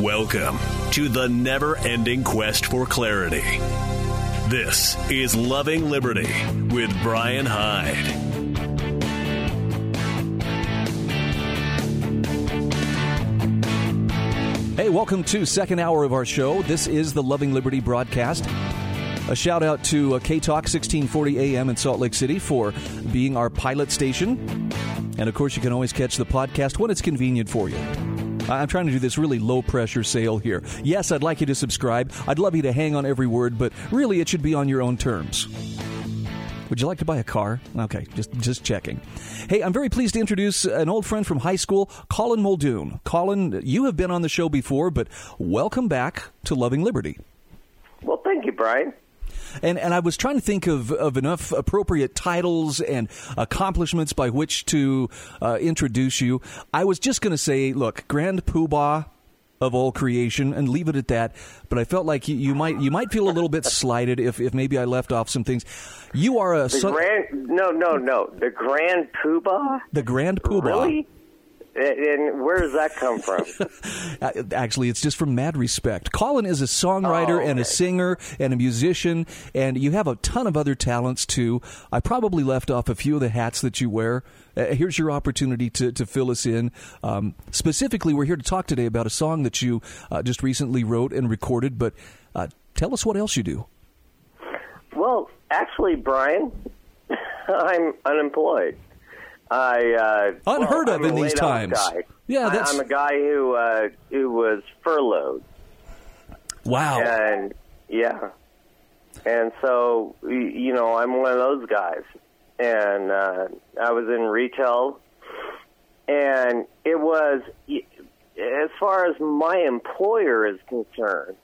Welcome to the never ending quest for clarity. This is Loving Liberty with Brian Hyde. Hey, welcome to second hour of our show. This is the Loving Liberty broadcast. A shout out to uh, K Talk 1640 AM in Salt Lake City for being our pilot station. And of course, you can always catch the podcast when it's convenient for you. I'm trying to do this really low pressure sale here. Yes, I'd like you to subscribe. I'd love you to hang on every word, but really it should be on your own terms. Would you like to buy a car? Okay, just just checking. Hey, I'm very pleased to introduce an old friend from high school, Colin Muldoon. Colin, you have been on the show before, but welcome back to Loving Liberty. Well, thank you, Brian. And and I was trying to think of, of enough appropriate titles and accomplishments by which to uh, introduce you. I was just going to say, look, Grand Poobah of all creation, and leave it at that. But I felt like you, you might you might feel a little bit slighted if, if maybe I left off some things. You are a The son- grand no no no the Grand Poobah. the Grand Poobah. Really? And- where does that come from? Uh, Actually, it's just from Mad Respect. Colin is a songwriter Oh, and a singer and a musician, and you have a ton of other talents too. I probably left off a few of the hats that you wear. Uh, here's your opportunity to, to fill us in. Um, specifically, we're here to talk today about a song that you uh, just recently wrote and recorded, but uh, tell us what else you do. well, actually, Brian, I'm unemployed. I uh, Unheard well, of I'm in these times. Guy. Yeah, I- that's- I'm a guy who uh, who was furloughed, Wow. and yeah, and so you know I'm one of those guys, and uh, I was in retail, and it was as far as my employer is concerned,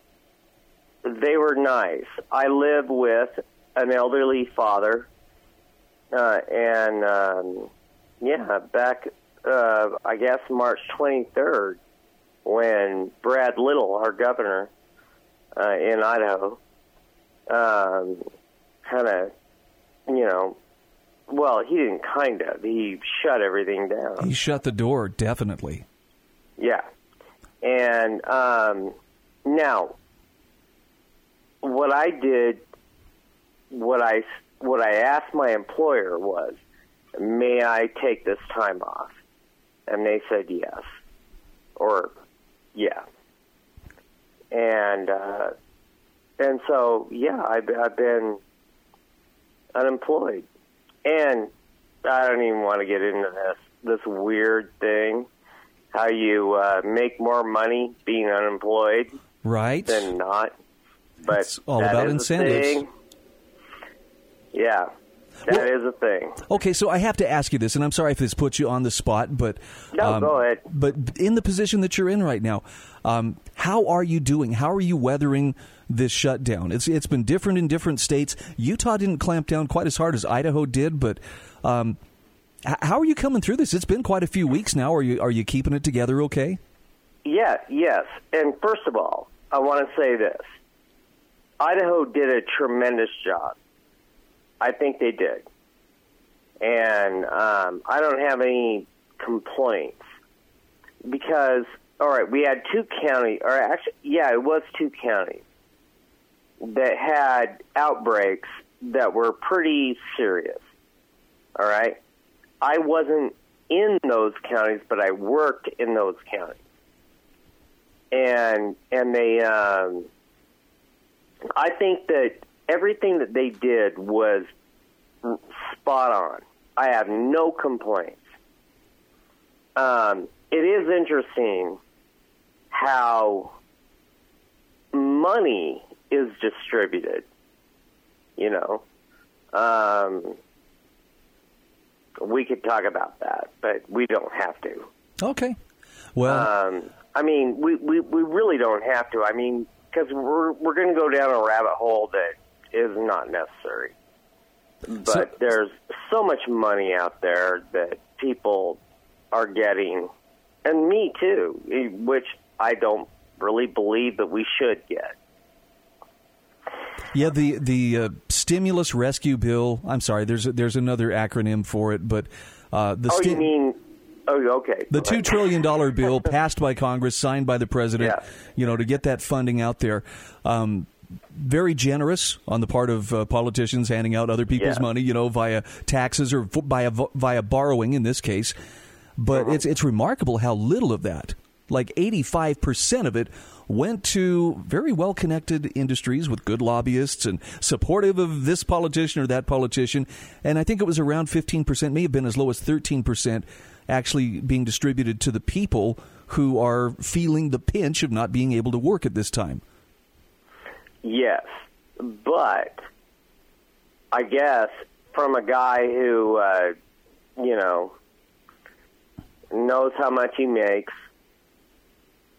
they were nice. I live with an elderly father, uh, and um, yeah, back uh, I guess March 23rd, when Brad Little, our governor uh, in Idaho, um, kind of, you know, well, he didn't kind of. He shut everything down. he shut the door, definitely. Yeah. And um, now, what I did, what I what I asked my employer was, may I take this time off? And they said yes, or yeah. And uh, and so yeah, I've, I've been unemployed, and I don't even want to get into this this weird thing how you uh, make more money being unemployed Right? than not. But It's all about incentives. Yeah, that is Well- a thing. Okay, so I have to ask you this, and I'm sorry if this puts you on the spot, but um, No, go ahead. But in the position that you're in right now, um, how are you doing? How are you weathering this shutdown? It's it's been different in different states. Utah didn't clamp down quite as hard as Idaho did, but um, h- how are you coming through this? It's been quite a few weeks now. Are you are you keeping it together? Okay. Yeah, yes. And first of all, I want to say this Idaho did a tremendous job. I think they did. And um, I don't have any complaints because, all right, we had two counties, or actually, yeah, it was two counties that had outbreaks that were pretty serious. All right? I wasn't in those counties, but I worked in those counties and and they um I think that everything that they did was spot on. I have no complaints. Um, it is interesting how money is distributed. You know, um, we could talk about that, but we don't have to. Okay. Well, Um, I mean, we, we, we really don't have to. I mean, because we're we're going to go down a rabbit hole that is not necessary. But So- there's so much money out there that people are getting, and me too, eh, which I don't really believe that we should get. Yeah, the the uh, stimulus rescue bill. I'm sorry. There's a, there's another acronym for it, but uh, the Oh, sti- you mean Oh, okay. The two trillion dollar bill passed by Congress, signed by the president. Yeah. You know, to get that funding out there. Um, very generous on the part of uh, politicians handing out other people's Yeah. money, you know, via taxes or via via borrowing in this case. But Uh-huh. it's it's remarkable how little of that, like eighty five percent of it, went to very well connected industries with good lobbyists and supportive of this politician or that politician. And I think it was around fifteen percent, may have been as low as thirteen percent, actually being distributed to the people who are feeling the pinch of not being able to work at this time. Yes, but I guess from a guy who, uh, you know, knows how much he makes,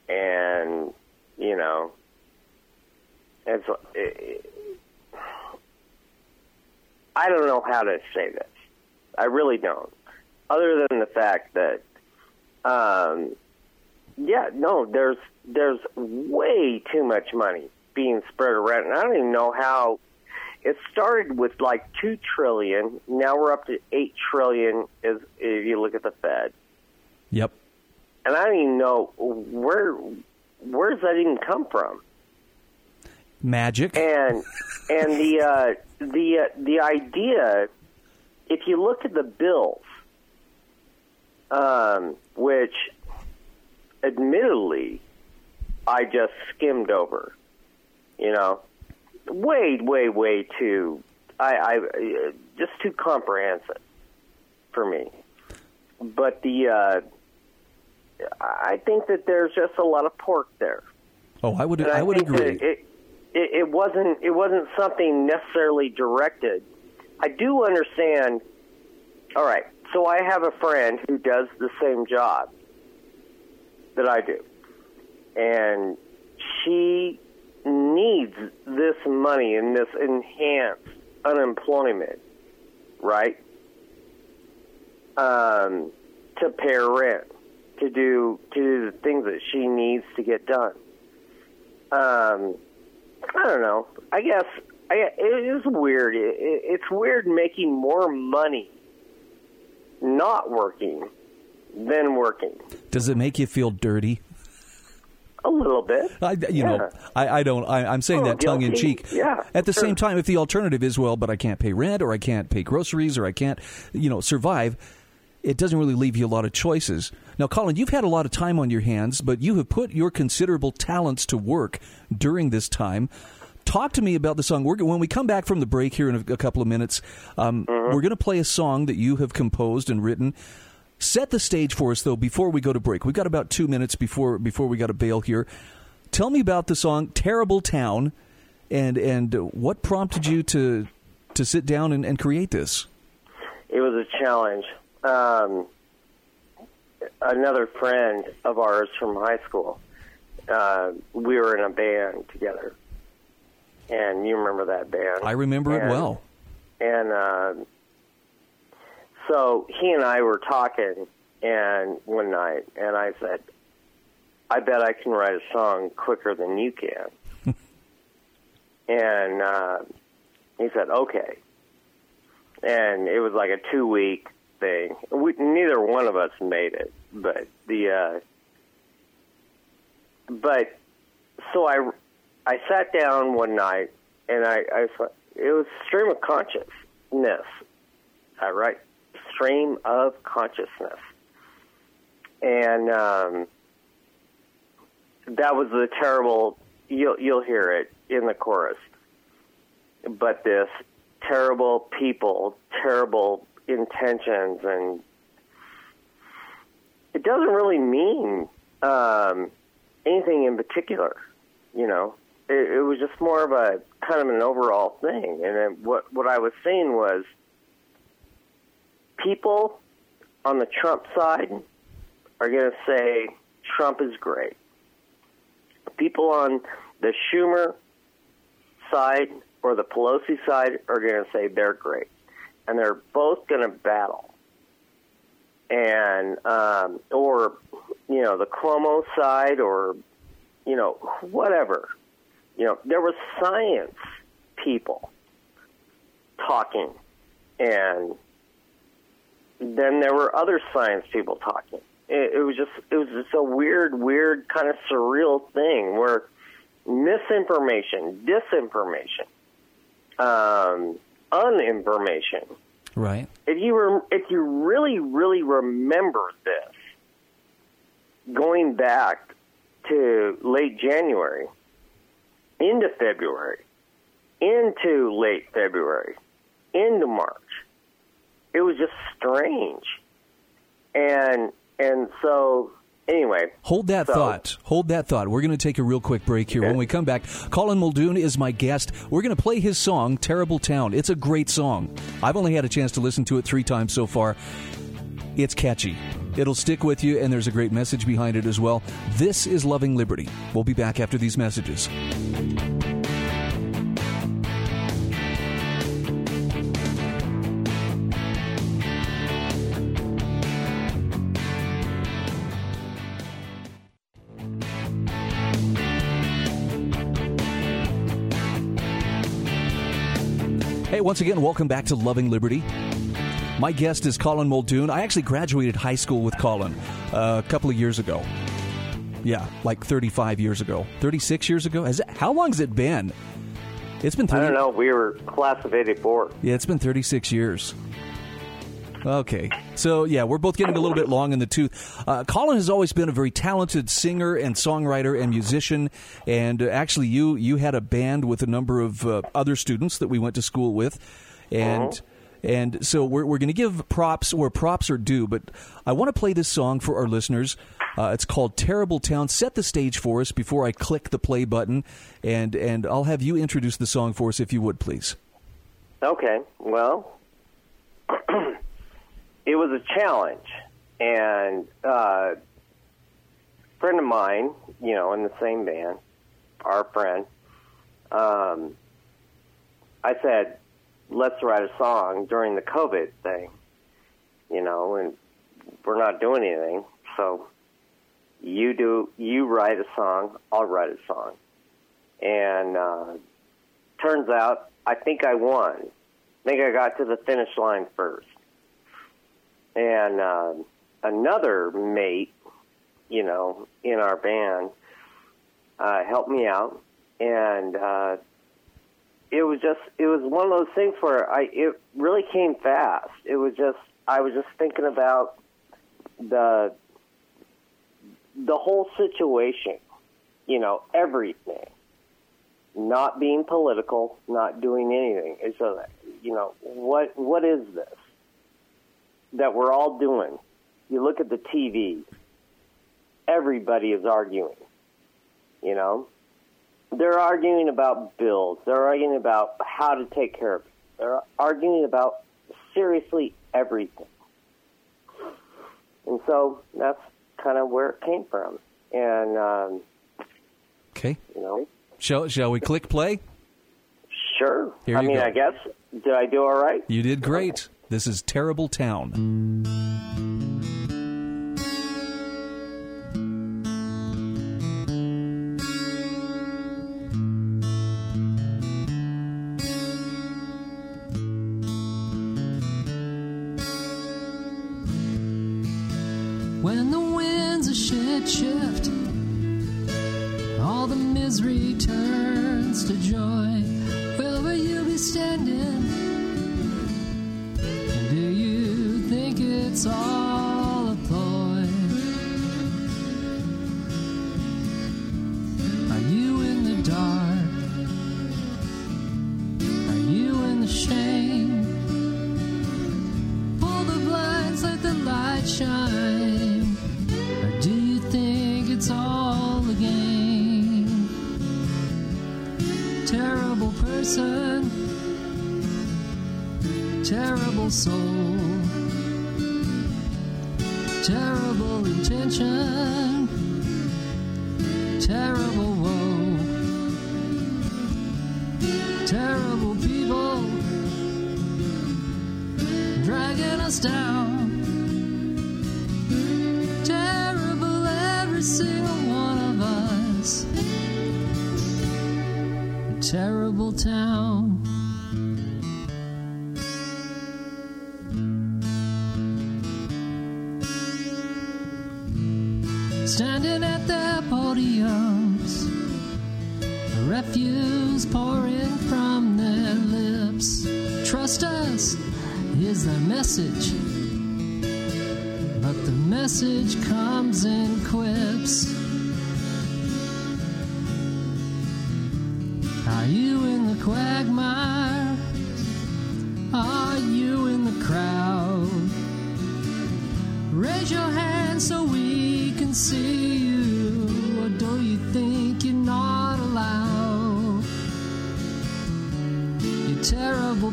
and you know, it's. It, I don't know how to say this. I really don't. Other than the fact that, um, yeah, no, there's there's way too much money being spread around, and I don't even know how. It started with like two trillion. Now we're up to eight trillion. Is if you look at the Fed, Yep. and I don't even know where where does that even come from. Magic. and and the uh, the uh, the idea, if you look at the bills, um, which admittedly I just skimmed over, you know, way way way too, I, I just too comprehensive for me. But the uh, I think that there's just a lot of pork there. oh, I would And I would agree. It, it, it wasn't it wasn't something necessarily directed. I do understand. All right, so I have a friend who does the same job that I do, and she needs this money and this enhanced unemployment, right? Um, to pay rent, to do to do the things that she needs to get done um, I don't know. I guess I, it is weird. It, it, it's weird making more money not working than working. Does it make you feel dirty? A little bit. I, you know, I, I don't. I, I'm saying Oh, that tongue in cheek. Yeah, At the sure. same time, if the alternative is well, but I can't pay rent, or I can't pay groceries, or I can't, you know, survive, it doesn't really leave you a lot of choices. Now, Colin, you've had a lot of time on your hands, but you have put your considerable talents to work during this time. Talk to me about the song. We're, when we come back from the break here in a, a couple of minutes, um, Mm-hmm. we're going to play a song that you have composed and written. Set the stage for us, though, before we go to break. We've got about two minutes before before we got to bail here. Tell me about the song "Terrible Town," and and what prompted you to to sit down and, and create this. It was a challenge. Um, another friend of ours from high school, uh, we were in a band together, and you remember that band? I remember it well. and uh, so he and I were talking, and one night, and I said, "I bet I can write a song quicker than you can." and uh, he said, "Okay." And it was like a two-week thing. We, neither one of us made it, but the uh, but so I I sat down one night and I, I thought it was stream of consciousness, I right? Stream of consciousness, and um, that was the terrible. You'll you'll hear it in the chorus, but this terrible people, terrible intentions, and it doesn't really mean um, anything in particular. You know, it, it was just more of a kind of an overall thing. And then what what I was saying was, people on the Trump side are going to say Trump is great. People on the Schumer side or the Pelosi side are going to say they're great, and they're both going to battle. And um, or you know the Cuomo side or you know whatever. You know there was science people talking and then there were other science people talking. It, it was just it was just a weird, weird kind of surreal thing where misinformation, disinformation, um, uninformation. Right. If you were, if you really, really remember this, going back to late January, into February, into late February, into March, it was just strange, and and so anyway. Hold that so, thought. Hold that thought. We're going to take a real quick break here. Okay. When we come back, Colin Muldoon is my guest. We're going to play his song, Terrible Town. It's a great song. I've only had a chance to listen to it three times so far. It's catchy. It'll stick with you, and there's a great message behind it as well. This is Loving Liberty. We'll be back after these messages. Once again, welcome back to Loving Liberty. My guest is Colin Muldoon. I actually graduated high school with Colin uh, a couple of years ago. Yeah, like 35 years ago. 36 years ago? Has it, how long has it been? It's been 30, I don't know. We were class of 84. Yeah, it's been 36 years. Okay. So, yeah, we're both getting a little bit long in the tooth. Uh, Colin has always been a very talented singer and songwriter and musician. And uh, actually, you, you had a band with a number of uh, other students that we went to school with. And. Uh-huh. And so we're, we're going to give props where props are due, but I want to play this song for our listeners. Uh, it's called Terrible Town. Set the stage for us before I click the play button, and, and I'll have you introduce the song for us if you would, please. Okay. Well, it was a challenge, and uh, a friend of mine, you know, in the same band, our friend, um, I said, "Let's write a song during the COVID thing," you know, and we're not doing anything, so you do, you write a song, I'll write a song, and uh, turns out I think I won. I think I got to the finish line first and uh, another mate, you know, in our band, uh, helped me out, and uh, it was just it was one of those things where I it really came fast. It was just I was just thinking about the the whole situation, you know, everything. Not being political, not doing anything. It's a, you know, what what is this? That we're all doing. You look at the TV, everybody is arguing. You know, they're arguing about bills. They're arguing about how to take care of it. They're arguing about seriously everything. And so that's kind of where it came from. And um, okay, you know, shall shall we click play? Sure. Here I mean, go. I guess did I do all right? You did great. This is Terrible Town. Single one of us. A terrible town. Standing at the podiums, refuse pouring from their lips. Trust us is the message, but the message comes in quick.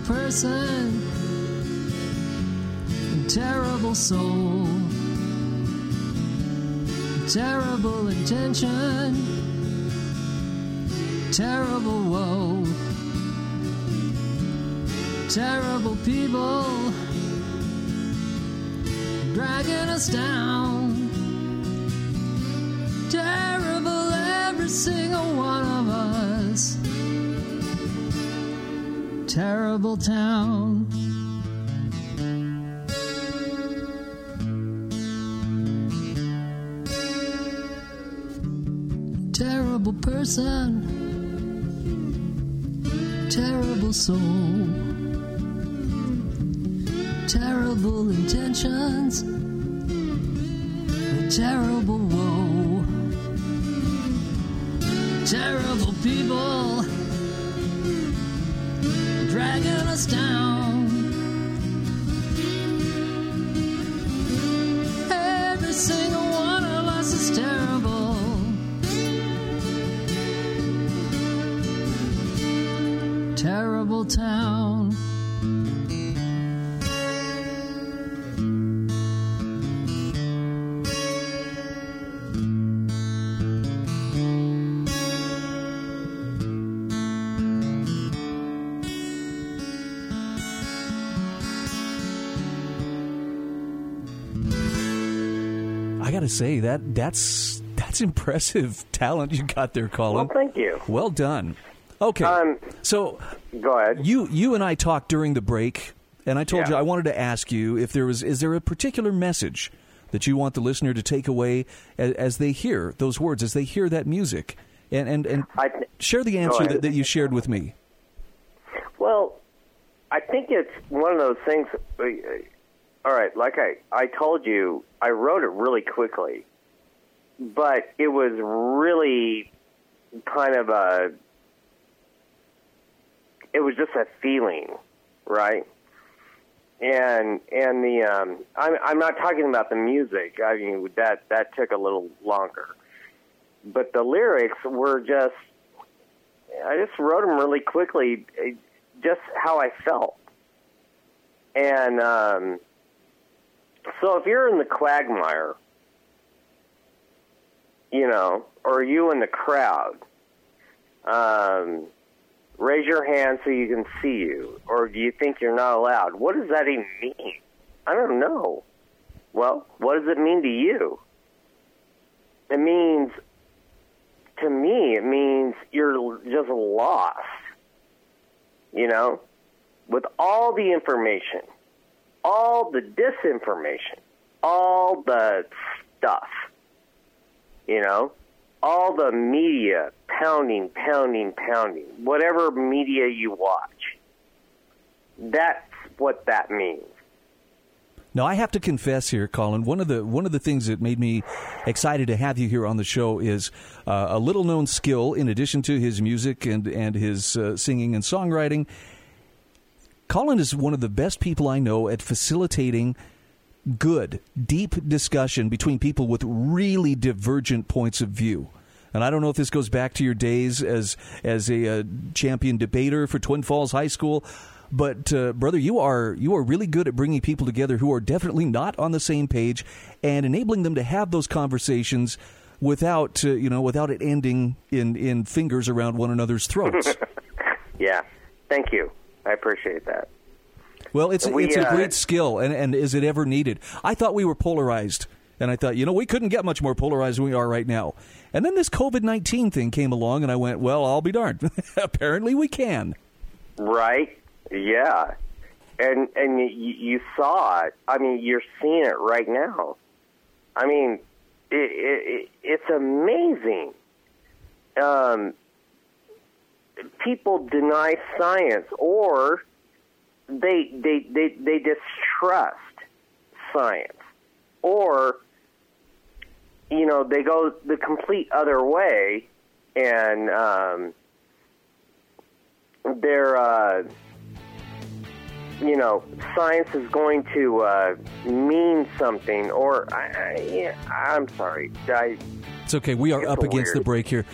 Person, terrible soul, terrible intention terrible woe. Terrible people dragging us down. Terrible town. Terrible person. Terrible soul, terrible intentions, a terrible woe, terrible people dragging us down. Every single one of us is terrible. terrible town. Say that that's that's impressive talent you got there, Colin. Well, thank you. Well done. Okay, Um, so Go ahead. you you and I talked during the break, and I told Yeah. you I wanted to ask you if there was is there a particular message that you want the listener to take away as, as they hear those words, as they hear that music, and and, and I th- share the answer that, that you shared with me. Well, I think it's one of those things. All right, like I, I told you, I wrote it really quickly, but it was really kind of a. It was just a feeling, right? And and the um, I'm I'm not talking about the music. I mean that that took a little longer, but the lyrics were just. I just wrote them really quickly, eh, just how I felt. And um, so if you're in the quagmire, you know, or you in the crowd, um, raise your hand so you can see you, or do you think you're not allowed? What does that even mean? I don't know. Well, what does it mean to you? It means, to me, it means you're just lost. You know, with all the information, all the disinformation, all the stuff, you know, all the media pounding, pounding, pounding, whatever media you watch. That's what that means. Now I have to confess here, Colin. One of the one of the things that made me excited to have you here on the show is uh, a little known skill. In addition to his music and and his uh, singing and songwriting, Colin is one of the best people I know at facilitating good, deep discussion between people with really divergent points of view. And I don't know if this goes back to your days as as a uh, champion debater for Twin Falls High School, but uh, brother, you are you are really good at bringing people together who are definitely not on the same page and enabling them to have those conversations without uh, you know without it ending in in fingers around one another's throats. Yeah. Thank you. I appreciate that. Well, it's We, it's a uh, great skill, and and is it ever needed? I thought we were polarized, and I thought you know we couldn't get much more polarized than we are right now. And then this COVID nineteen thing came along, and I went, well, I'll be darned. Apparently, we can. Right? Yeah. And and you, you saw it. I mean, you're seeing it right now. I mean, it, it, it, it's amazing. Um, people deny science or they they they, they distrust science. Or you know they go the complete other way and um, they're uh, you know science is going to uh, mean something or I, I, yeah, I'm sorry. I, it's okay. We are up against weird. the break here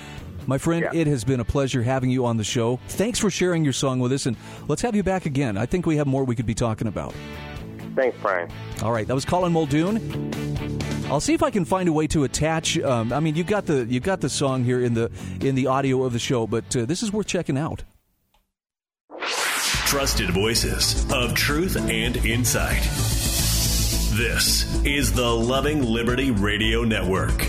my friend Yeah. it has been a pleasure having you on the show thanks for sharing your song with us and let's have you back again i think we have more we could be talking about thanks Brian all right that was colin muldoon I'll see if I can find a way to attach. Um, I mean, you got the you got the song here in the in the audio of the show, but uh, this is worth checking out. Trusted voices of truth and insight. This is the Loving Liberty Radio Network.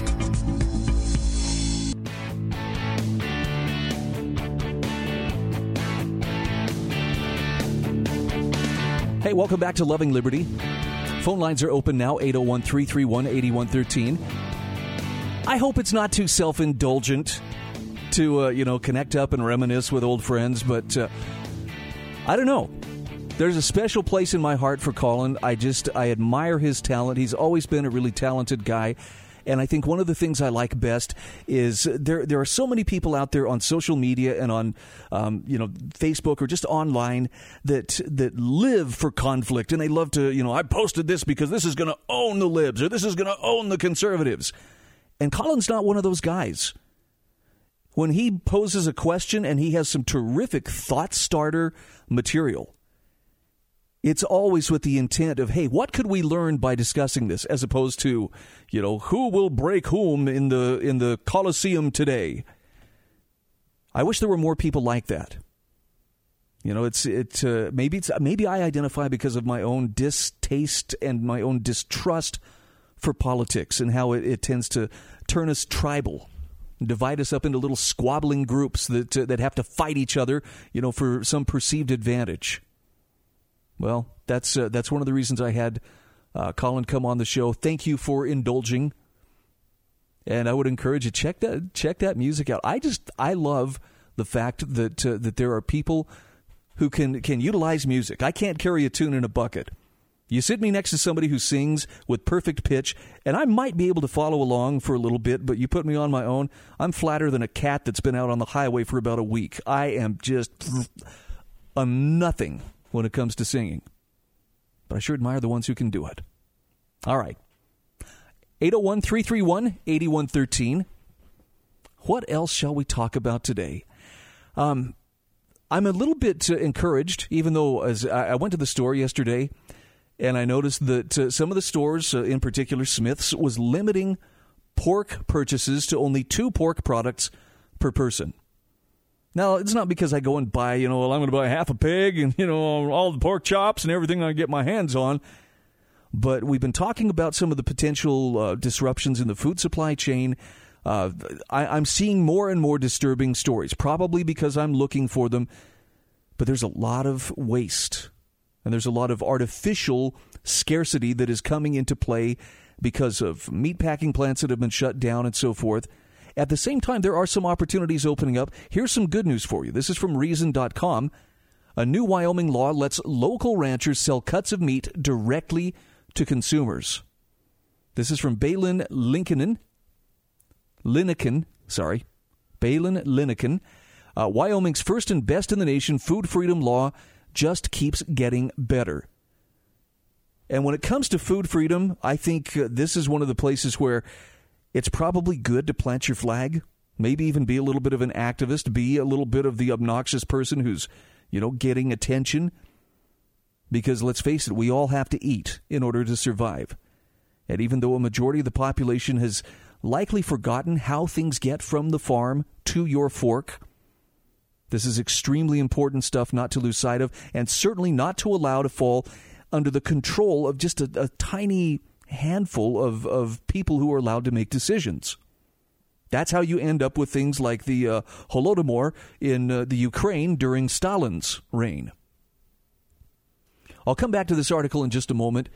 Hey, welcome back to Loving Liberty. Phone lines are open now 801 331 8113. I hope it's not too self indulgent to, uh, you know, connect up and reminisce with old friends, but uh, I don't know. There's a special place in my heart for Colin. I just, I admire his talent. He's always been a really talented guy. And I think one of the things I like best is there. There are so many people out there on social media and on, um, you know, Facebook or just online that that live for conflict and they love to, you know, I posted this because this is going to own the libs or this is going to own the conservatives. And Colin's not one of those guys. When he poses a question and he has some terrific thought starter material, it's always with the intent of, hey, what could we learn by discussing this, as opposed to, you know, who will break whom in the in the Coliseum today. I wish there were more people like that. You know, it's it uh, maybe it's maybe I identify because of my own distaste and my own distrust for politics and how it, it tends to turn us tribal, divide us up into little squabbling groups that uh, that have to fight each other, you know, for some perceived advantage. Well, that's uh, that's one of the reasons I had uh, Colin come on the show. Thank you for indulging, and I would encourage you check that check that music out. I just I love the fact that uh, that there are people who can can utilize music. I can't carry a tune in a bucket. You sit me next to somebody who sings with perfect pitch, and I might be able to follow along for a little bit, but you put me on my own, I'm flatter than a cat that's been out on the highway for about a week. I am just a nothing when it comes to singing. But I sure admire the ones who can do it. All right. 801 331 8113. What else shall we talk about today? Um, I'm a little bit uh, encouraged, even though as I, went to the store yesterday and I noticed that uh, some of the stores, uh, in particular Smith's, was limiting pork purchases to only two pork products per person. Now, it's not because I go and buy, you know, well, I'm going to buy half a pig and, you know, all the pork chops and everything I get my hands on. But we've been talking about some of the potential uh, disruptions in the food supply chain. Uh, I, I'm seeing more and more disturbing stories, probably because I'm looking for them. But there's a lot of waste and there's a lot of artificial scarcity that is coming into play because of meat packing plants that have been shut down and so forth. At the same time, there are some opportunities opening up. Here's some good news for you. This is from Reason.com. A new Wyoming law lets local ranchers sell cuts of meat directly to consumers. This is from Baylen Lincoln. Lincoln, sorry. Baylen Linnekin. Uh, Wyoming's first and best in the nation food freedom law just keeps getting better. And when it comes to food freedom, I think uh, this is one of the places where it's probably good to plant your flag, maybe even be a little bit of an activist, be a little bit of the obnoxious person who's, you know, getting attention. Because let's face it, we all have to eat in order to survive. And even though a majority of the population has likely forgotten how things get from the farm to your fork, this is extremely important stuff not to lose sight of, and certainly not to allow to fall under the control of just a, a tiny handful of, of people who are allowed to make decisions. That's how you end up with things like the uh, Holodomor in uh, the Ukraine during Stalin's reign. I'll come back to this article in just a moment.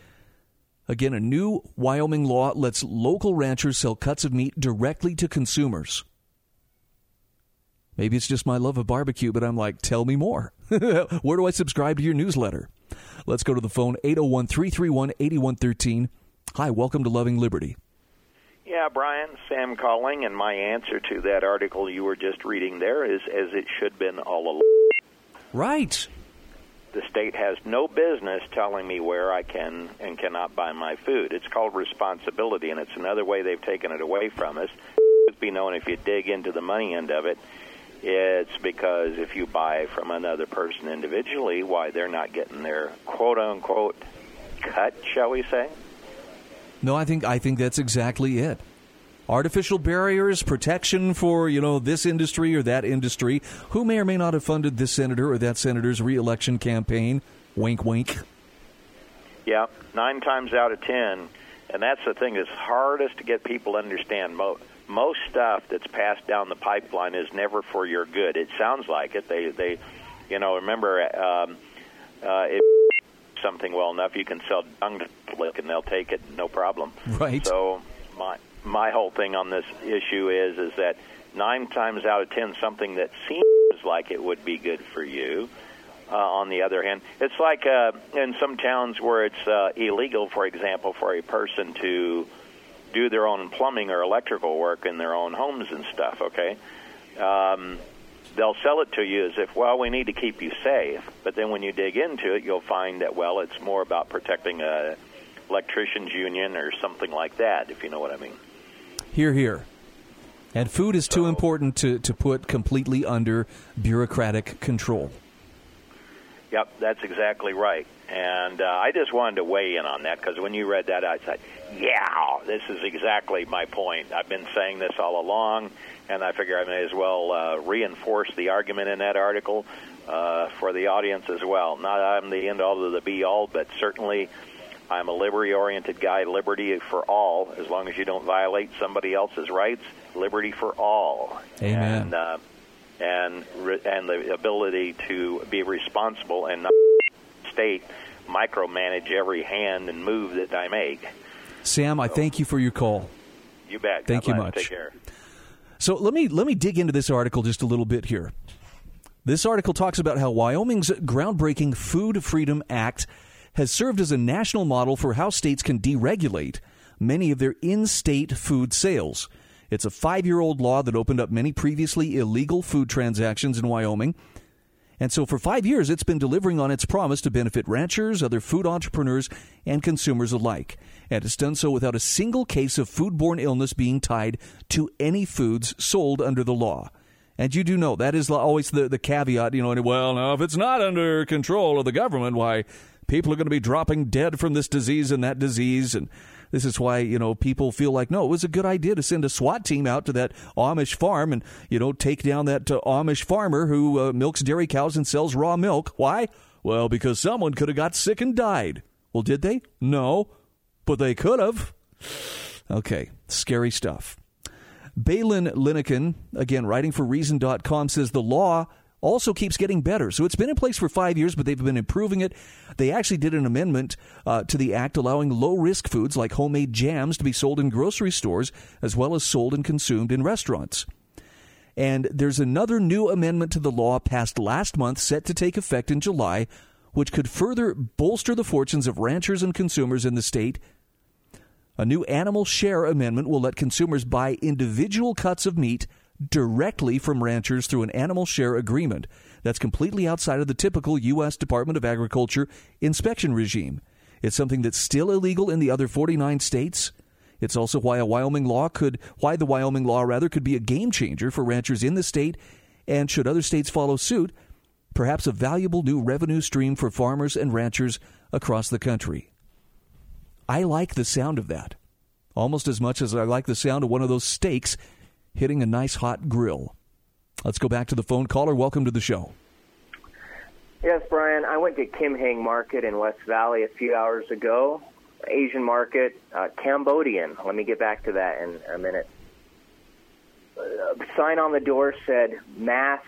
Again, a new Wyoming law lets local ranchers sell cuts of meat directly to consumers. Maybe it's just my love of barbecue, but I'm like, tell me more. Where do I subscribe to your newsletter? Let's go to the phone 801 331 8113. Hi, welcome to Loving Liberty. Yeah, Brian, Sam calling, and my answer to that article you were just reading there is as it should have been all along. Right. The state has no business telling me where I can and cannot buy my food. It's called responsibility, and it's another way they've taken it away from us. It's be known if you dig into the money end of it, it's because if you buy from another person individually, why they're not getting their quote unquote cut, shall we say? No, I think I think that's exactly it. Artificial barriers, protection for, you know, this industry or that industry, who may or may not have funded this senator or that senator's reelection campaign. Wink wink. Yeah, nine times out of ten, and that's the thing that's hardest to get people to understand. Most most stuff that's passed down the pipeline is never for your good. It sounds like it. They they, you know, remember um, uh, if something well enough, you can sell dung to public and they'll take it, no problem. Right. So my my whole thing on this issue is is that nine times out of ten, something that seems like it would be good for you. Uh, on the other hand, it's like uh, in some towns where it's uh, illegal, for example, for a person to do their own plumbing or electrical work in their own homes and stuff. Okay, um, they'll sell it to you as if, well, we need to keep you safe. But then when you dig into it, you'll find that well, it's more about protecting a electricians union or something like that, if you know what I mean. Here, here. And food is too So- important to, to put completely under bureaucratic control. Yep, that's exactly right. And uh, I just wanted to weigh in on that because when you read that, I said, yeah, this is exactly my point. I've been saying this all along, and I figure I may as well uh, reinforce the argument in that article uh, for the audience as well. Not I'm the end all of the be all, but certainly I'm a liberty oriented guy, liberty for all, as long as you don't violate somebody else's rights, liberty for all. Amen. And, uh, and and the ability to be responsible and not state micromanage every hand and move that I make. Sam, I thank you for your call. You bet. Thank God you bless. much. Take care. So let me let me dig into this article just a little bit here. This article talks about how Wyoming's groundbreaking Food Freedom Act has served as a national model for how states can deregulate many of their in-state food sales. It's a 5-year-old law that opened up many previously illegal food transactions in Wyoming. And so for 5 years it's been delivering on its promise to benefit ranchers, other food entrepreneurs, and consumers alike. And it's done so without a single case of foodborne illness being tied to any foods sold under the law. And you do know that is always the, the caveat, you know, well, now if it's not under control of the government, why people are going to be dropping dead from this disease and that disease. And this is why, you know, people feel like, no, it was a good idea to send a SWAT team out to that Amish farm and, you know, take down that uh, Amish farmer who uh, milks dairy cows and sells raw milk. Why? Well, because someone could have got sick and died. Well, did they? No, but they could have. Okay, scary stuff. Baylen Linnekin, again, writing for Reason.com, says the law also keeps getting better. So it's been in place for five years, but they've been improving it. They actually did an amendment uh, to the act allowing low risk foods like homemade jams to be sold in grocery stores as well as sold and consumed in restaurants. And there's another new amendment to the law passed last month set to take effect in July, which could further bolster the fortunes of ranchers and consumers in the state a new animal share amendment will let consumers buy individual cuts of meat directly from ranchers through an animal share agreement that's completely outside of the typical U.S. Department of Agriculture inspection regime. It's something that's still illegal in the other 49 states. It's also why a Wyoming law could, why the Wyoming law rather could be a game changer for ranchers in the state, and should other states follow suit, perhaps a valuable new revenue stream for farmers and ranchers across the country. I like the sound of that almost as much as I like the sound of one of those steaks hitting a nice hot grill. Let's go back to the phone caller. Welcome to the show. Yes, Brian. I went to Kim Hang Market in West Valley a few hours ago. Asian market, uh, Cambodian. Let me get back to that in a minute. Uh, sign on the door said, "Masks,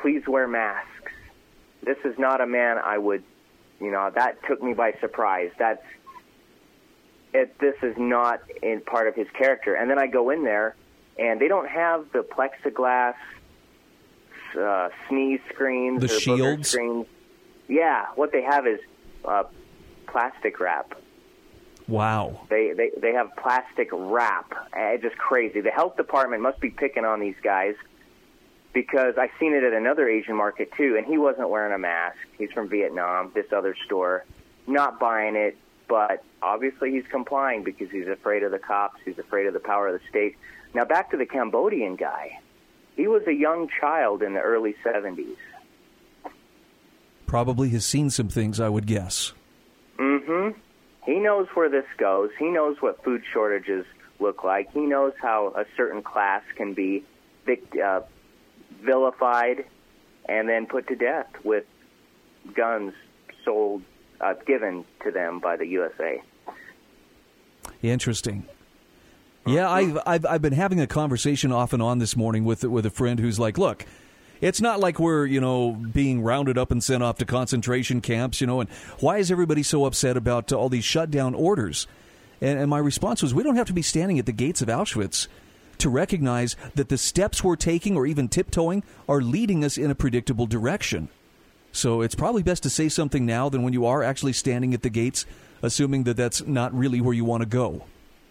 please wear masks." This is not a man I would, you know, that took me by surprise. That's it. This is not in part of his character. And then I go in there, and they don't have the plexiglass uh, sneeze screens, The shields? screens. Yeah, what they have is uh, plastic wrap. Wow. They, they they have plastic wrap. Eh, It's just crazy. The health department must be picking on these guys because I seen it at another Asian market too, and he wasn't wearing a mask. He's from Vietnam. This other store, not buying it, but obviously he's complying because he's afraid of the cops. He's afraid of the power of the state. Now back to the Cambodian guy. He was a young child in the early 70s. Probably has seen some things, I would guess. Mm-hmm. He knows where this goes. He knows what food shortages look like. He knows how a certain class can be vic- uh, vilified and then put to death with guns sold, uh, given to them by the USA. Interesting. Yeah, I've, I've I've been having a conversation off and on this morning with with a friend who's like, look, it's not like we're you know being rounded up and sent off to concentration camps, you know, and why is everybody so upset about all these shutdown orders? And, and my response was, we don't have to be standing at the gates of Auschwitz to recognize that the steps we're taking or even tiptoeing are leading us in a predictable direction. So it's probably best to say something now than when you are actually standing at the gates, assuming that that's not really where you want to go.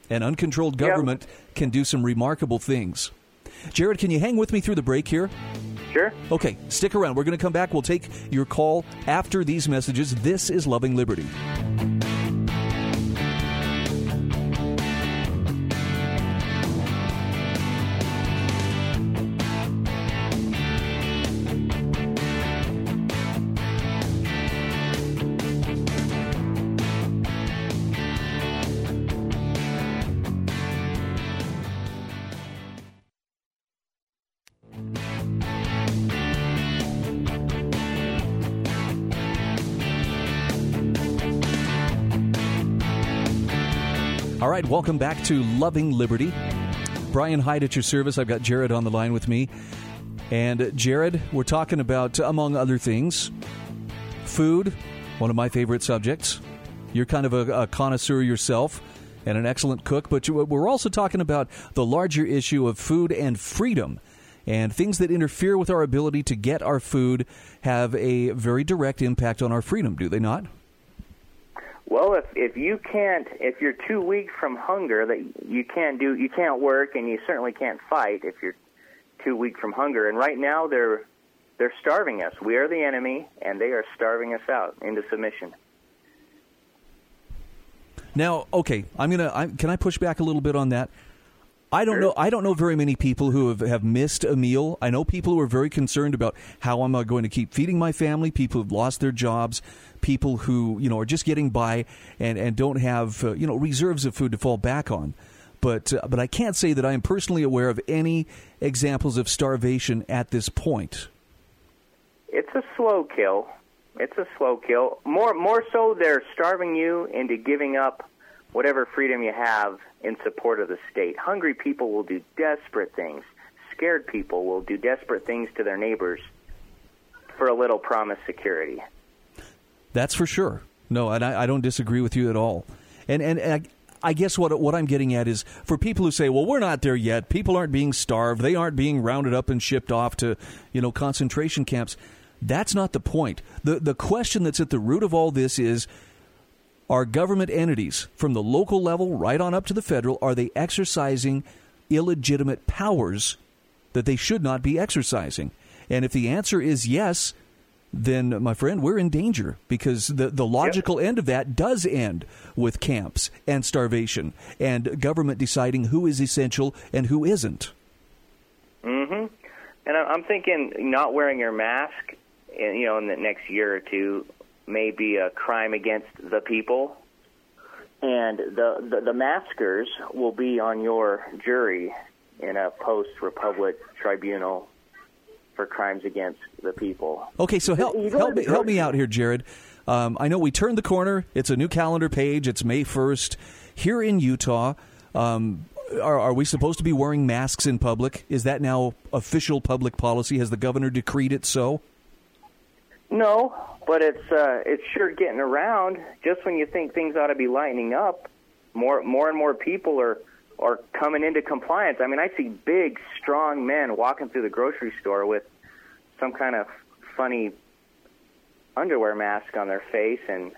An uncontrolled government can do some remarkable things. Jared, can you hang with me through the break here? Sure. Okay, stick around. We're going to come back. We'll take your call after these messages. This is Loving Liberty. All right, welcome back to Loving Liberty. Brian Hyde at your service. I've got Jared on the line with me. And uh, Jared, we're talking about, among other things, food, one of my favorite subjects. You're kind of a, a connoisseur yourself and an excellent cook, but you, we're also talking about the larger issue of food and freedom. And things that interfere with our ability to get our food have a very direct impact on our freedom, do they not? Well, if if you can't, if you're too weak from hunger, that you can't do, you can't work, and you certainly can't fight if you're too weak from hunger. And right now, they're they're starving us. We are the enemy, and they are starving us out into submission. Now, okay, I'm gonna. I'm, can I push back a little bit on that? I don't know. I don't know very many people who have, have missed a meal. I know people who are very concerned about how am I going to keep feeding my family. People who've lost their jobs. People who you know are just getting by and, and don't have uh, you know reserves of food to fall back on. But uh, but I can't say that I am personally aware of any examples of starvation at this point. It's a slow kill. It's a slow kill. More more so, they're starving you into giving up whatever freedom you have in support of the state. Hungry people will do desperate things. Scared people will do desperate things to their neighbors for a little promised security. That's for sure. No, and I, I don't disagree with you at all. And and, and I, I guess what what I'm getting at is for people who say, "Well, we're not there yet. People aren't being starved. They aren't being rounded up and shipped off to you know concentration camps." That's not the point. the The question that's at the root of all this is: Are government entities, from the local level right on up to the federal, are they exercising illegitimate powers that they should not be exercising? And if the answer is yes, then my friend, we're in danger because the, the logical end of that does end with camps and starvation and government deciding who is essential and who isn't. Mm-hmm. And I'm thinking not wearing your mask, in, you know, in the next year or two may be a crime against the people, and the the, the maskers will be on your jury in a post-republic tribunal for crimes against the people. Okay, so help help me, help me out here, Jared. Um, I know we turned the corner. It's a new calendar page. It's May first here in Utah. Um, are, are we supposed to be wearing masks in public? Is that now official public policy? Has the governor decreed it so? No, but it's uh, it's sure getting around. Just when you think things ought to be lightening up, more more and more people are are coming into compliance. I mean, I see big, strong men walking through the grocery store with some kind of funny underwear mask on their face, and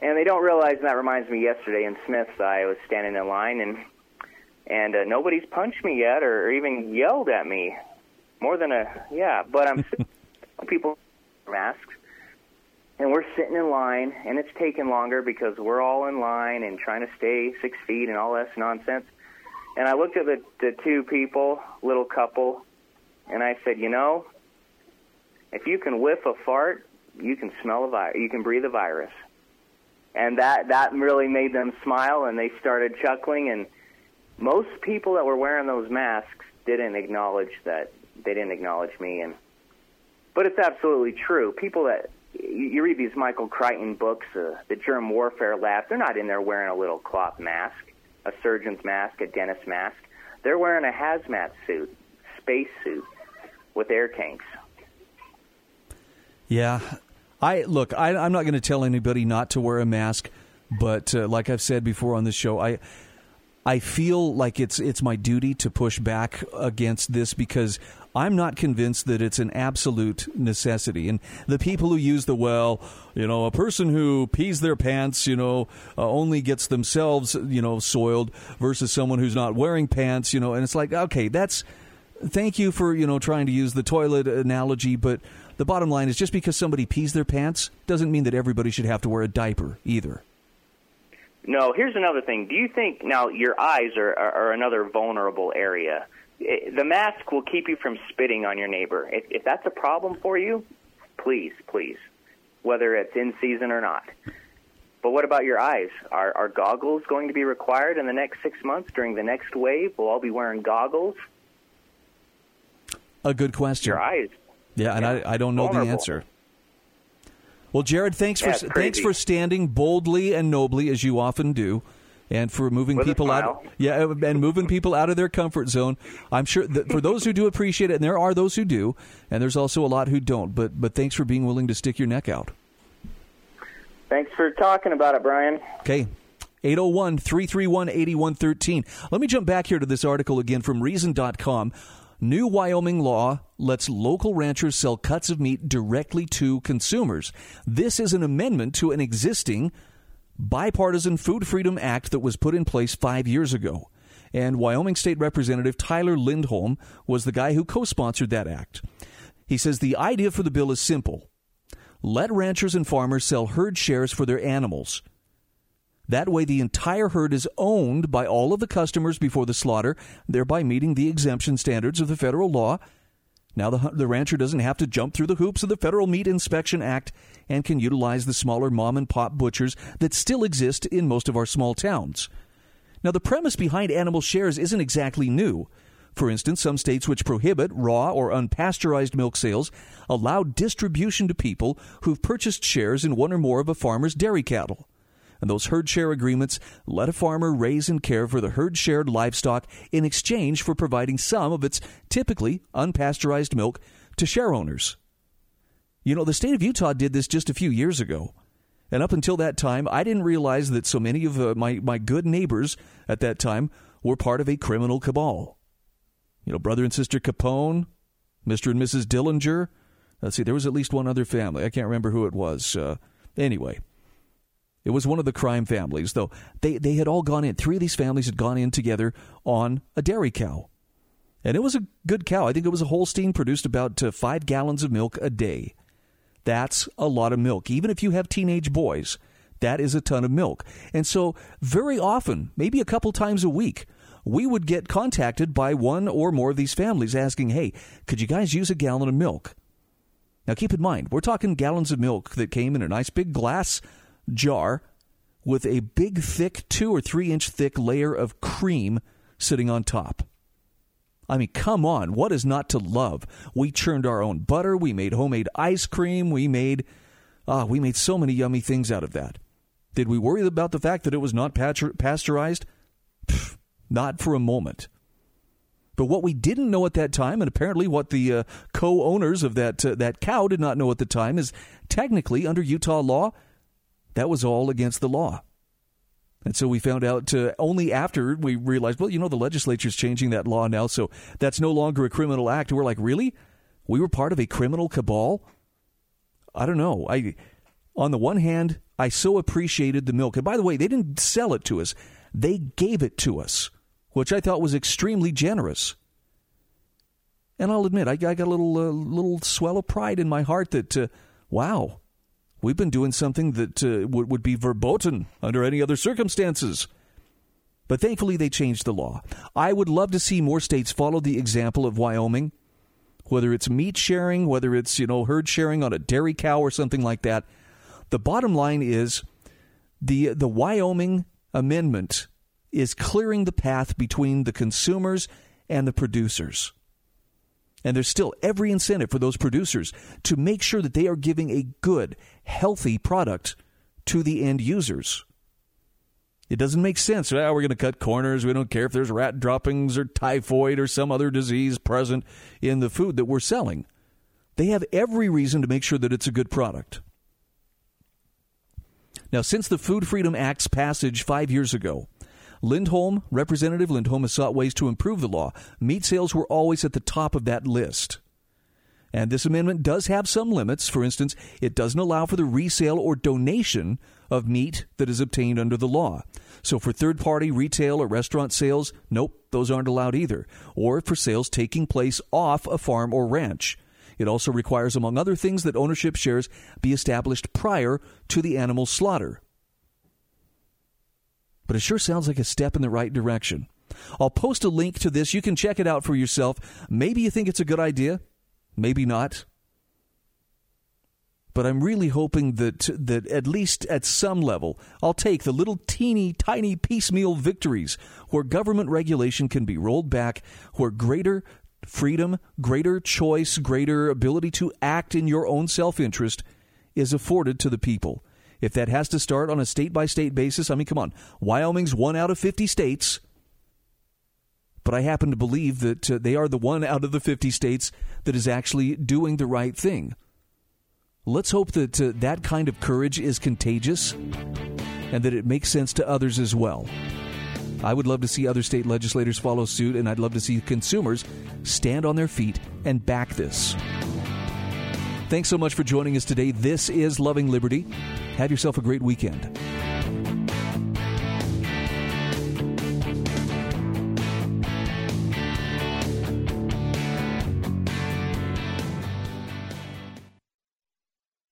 and they don't realize. And that reminds me, yesterday in Smith's, I was standing in line, and and uh, nobody's punched me yet, or, or even yelled at me, more than a yeah. But I'm people masks, and we're sitting in line, and it's taking longer because we're all in line and trying to stay six feet and all that nonsense. And I looked at the the two people, little couple, and I said, you know, if you can whiff a fart, you can smell a virus, you can breathe a virus. And that that really made them smile, and they started chuckling. And most people that were wearing those masks didn't acknowledge that they didn't acknowledge me. And but it's absolutely true. People that you read these Michael Crichton books, uh, the Germ Warfare Lab, they're not in there wearing a little cloth mask, a surgeon's mask, a dentist's mask. They're wearing a hazmat suit, space suit with air tanks. Yeah, I look. I, am not going to tell anybody not to wear a mask, but uh, like I've said before on this show, I I feel like it's it's my duty to push back against this because I'm not convinced that it's an absolute necessity. And the people who use the well, you know, a person who pees their pants, you know, uh, only gets themselves, you know, soiled versus someone who's not wearing pants, you know, and it's like, okay, that's thank you for, you know, trying to use the toilet analogy, but the bottom line is just because somebody pees their pants doesn't mean that everybody should have to wear a diaper either. No, here's another thing. Do you think now your eyes are, are, are another vulnerable area? Eh, the mask will keep you from spitting on your neighbor. If, if that's a problem for you, please, please, whether it's in season or not. But what about your eyes? Are, are goggles going to be required in the next six months during the next wave? We'll all be wearing goggles? A good question. Your eyes. Yeah, and yeah. I, I don't know Vulnerable. the answer. Well, Jared, thanks for thanks for standing boldly and nobly as you often do and for moving With people out. Yeah, uh, and moving people out of their comfort zone. I'm sure that for those who do appreciate it, and there are those who do, and there's also a lot who don't. But but thanks for being willing to stick your neck out. Thanks for talking about it, Brian. Okay. 801 331 8113. Let me jump back here to this article again from Reason.com. New Wyoming law lets local ranchers sell cuts of meat directly to consumers. This is an amendment to an existing bipartisan Food Freedom Act that was put in place five years ago. And Wyoming State Representative Tyler Lindholm was the guy who co sponsored that act. He says the idea for the bill is simple let ranchers and farmers sell herd shares for their animals. That way, the entire herd is owned by all of the customers before the slaughter, thereby meeting the exemption standards of the federal law. Now, the, the rancher doesn't have to jump through the hoops of the Federal Meat Inspection Act and can utilize the smaller mom and pop butchers that still exist in most of our small towns. Now, the premise behind animal shares isn't exactly new. For instance, some states which prohibit raw or unpasteurized milk sales allow distribution to people who've purchased shares in one or more of a farmer's dairy cattle. And those herd share agreements let a farmer raise and care for the herd shared livestock in exchange for providing some of its typically unpasteurized milk to share owners. You know, the state of Utah did this just a few years ago. And up until that time, I didn't realize that so many of uh, my, my good neighbors at that time were part of a criminal cabal. You know, brother and sister Capone, Mr. and Mrs. Dillinger. Let's see, there was at least one other family. I can't remember who it was. Uh, anyway, it was one of the crime families, though. They, they had all gone in. Three of these families had gone in together on a dairy cow. And it was a good cow. I think it was a Holstein, produced about uh, five gallons of milk a day. That's a lot of milk. Even if you have teenage boys, that is a ton of milk. And so, very often, maybe a couple times a week, we would get contacted by one or more of these families asking, hey, could you guys use a gallon of milk? Now, keep in mind, we're talking gallons of milk that came in a nice big glass jar with a big, thick, two or three inch thick layer of cream sitting on top. I mean, come on, what is not to love? We churned our own butter, we made homemade ice cream, we made ah, we made so many yummy things out of that. Did we worry about the fact that it was not pasteurized? Pfft, not for a moment. But what we didn't know at that time, and apparently what the uh, co-owners of that uh, that cow did not know at the time, is technically under Utah law, that was all against the law. And so we found out uh, only after we realized, well, you know, the legislature's changing that law now, so that's no longer a criminal act. we're like, really? We were part of a criminal cabal? I don't know. I on the one hand, I so appreciated the milk. And by the way, they didn't sell it to us. They gave it to us, which I thought was extremely generous. And I'll admit, I, got a little uh, little swell of pride in my heart that, uh, wow, we've been doing something that uh, would, would be verboten under any other circumstances. But thankfully, they changed the law. I would love to see more states follow the example of Wyoming, whether it's meat sharing, whether it's you know herd sharing on a dairy cow or something like that. The bottom line is the the Wyoming amendment is clearing the path between the consumers and the producers. And there's still every incentive for those producers to make sure that they are giving a good, healthy product to the end users. It doesn't make sense. Well, we're going to cut corners. We don't care if there's rat droppings or typhoid or some other disease present in the food that we're selling. They have every reason to make sure that it's a good product. Now, since the Food Freedom Act's passage five years ago, Lindholm, Representative Lindholm, has sought ways to improve the law. Meat sales were always at the top of that list. And this amendment does have some limits. For instance, it doesn't allow for the resale or donation of meat that is obtained under the law. So for third party retail or restaurant sales, nope, those aren't allowed either. Or for sales taking place off a farm or ranch. It also requires, among other things, that ownership shares be established prior to the animal's slaughter. But it sure sounds like a step in the right direction. I'll post a link to this. You can check it out for yourself. Maybe you think it's a good idea, maybe not. But I'm really hoping that that at least at some level, I'll take the little teeny tiny piecemeal victories where government regulation can be rolled back, where greater freedom, greater choice, greater ability to act in your own self interest is afforded to the people. If that has to start on a state by state basis, I mean, come on. Wyoming's one out of 50 states. But I happen to believe that uh, they are the one out of the 50 states that is actually doing the right thing. Let's hope that uh, that kind of courage is contagious and that it makes sense to others as well. I would love to see other state legislators follow suit, and I'd love to see consumers stand on their feet and back this. Thanks so much for joining us today. This is Loving Liberty. Have yourself a great weekend.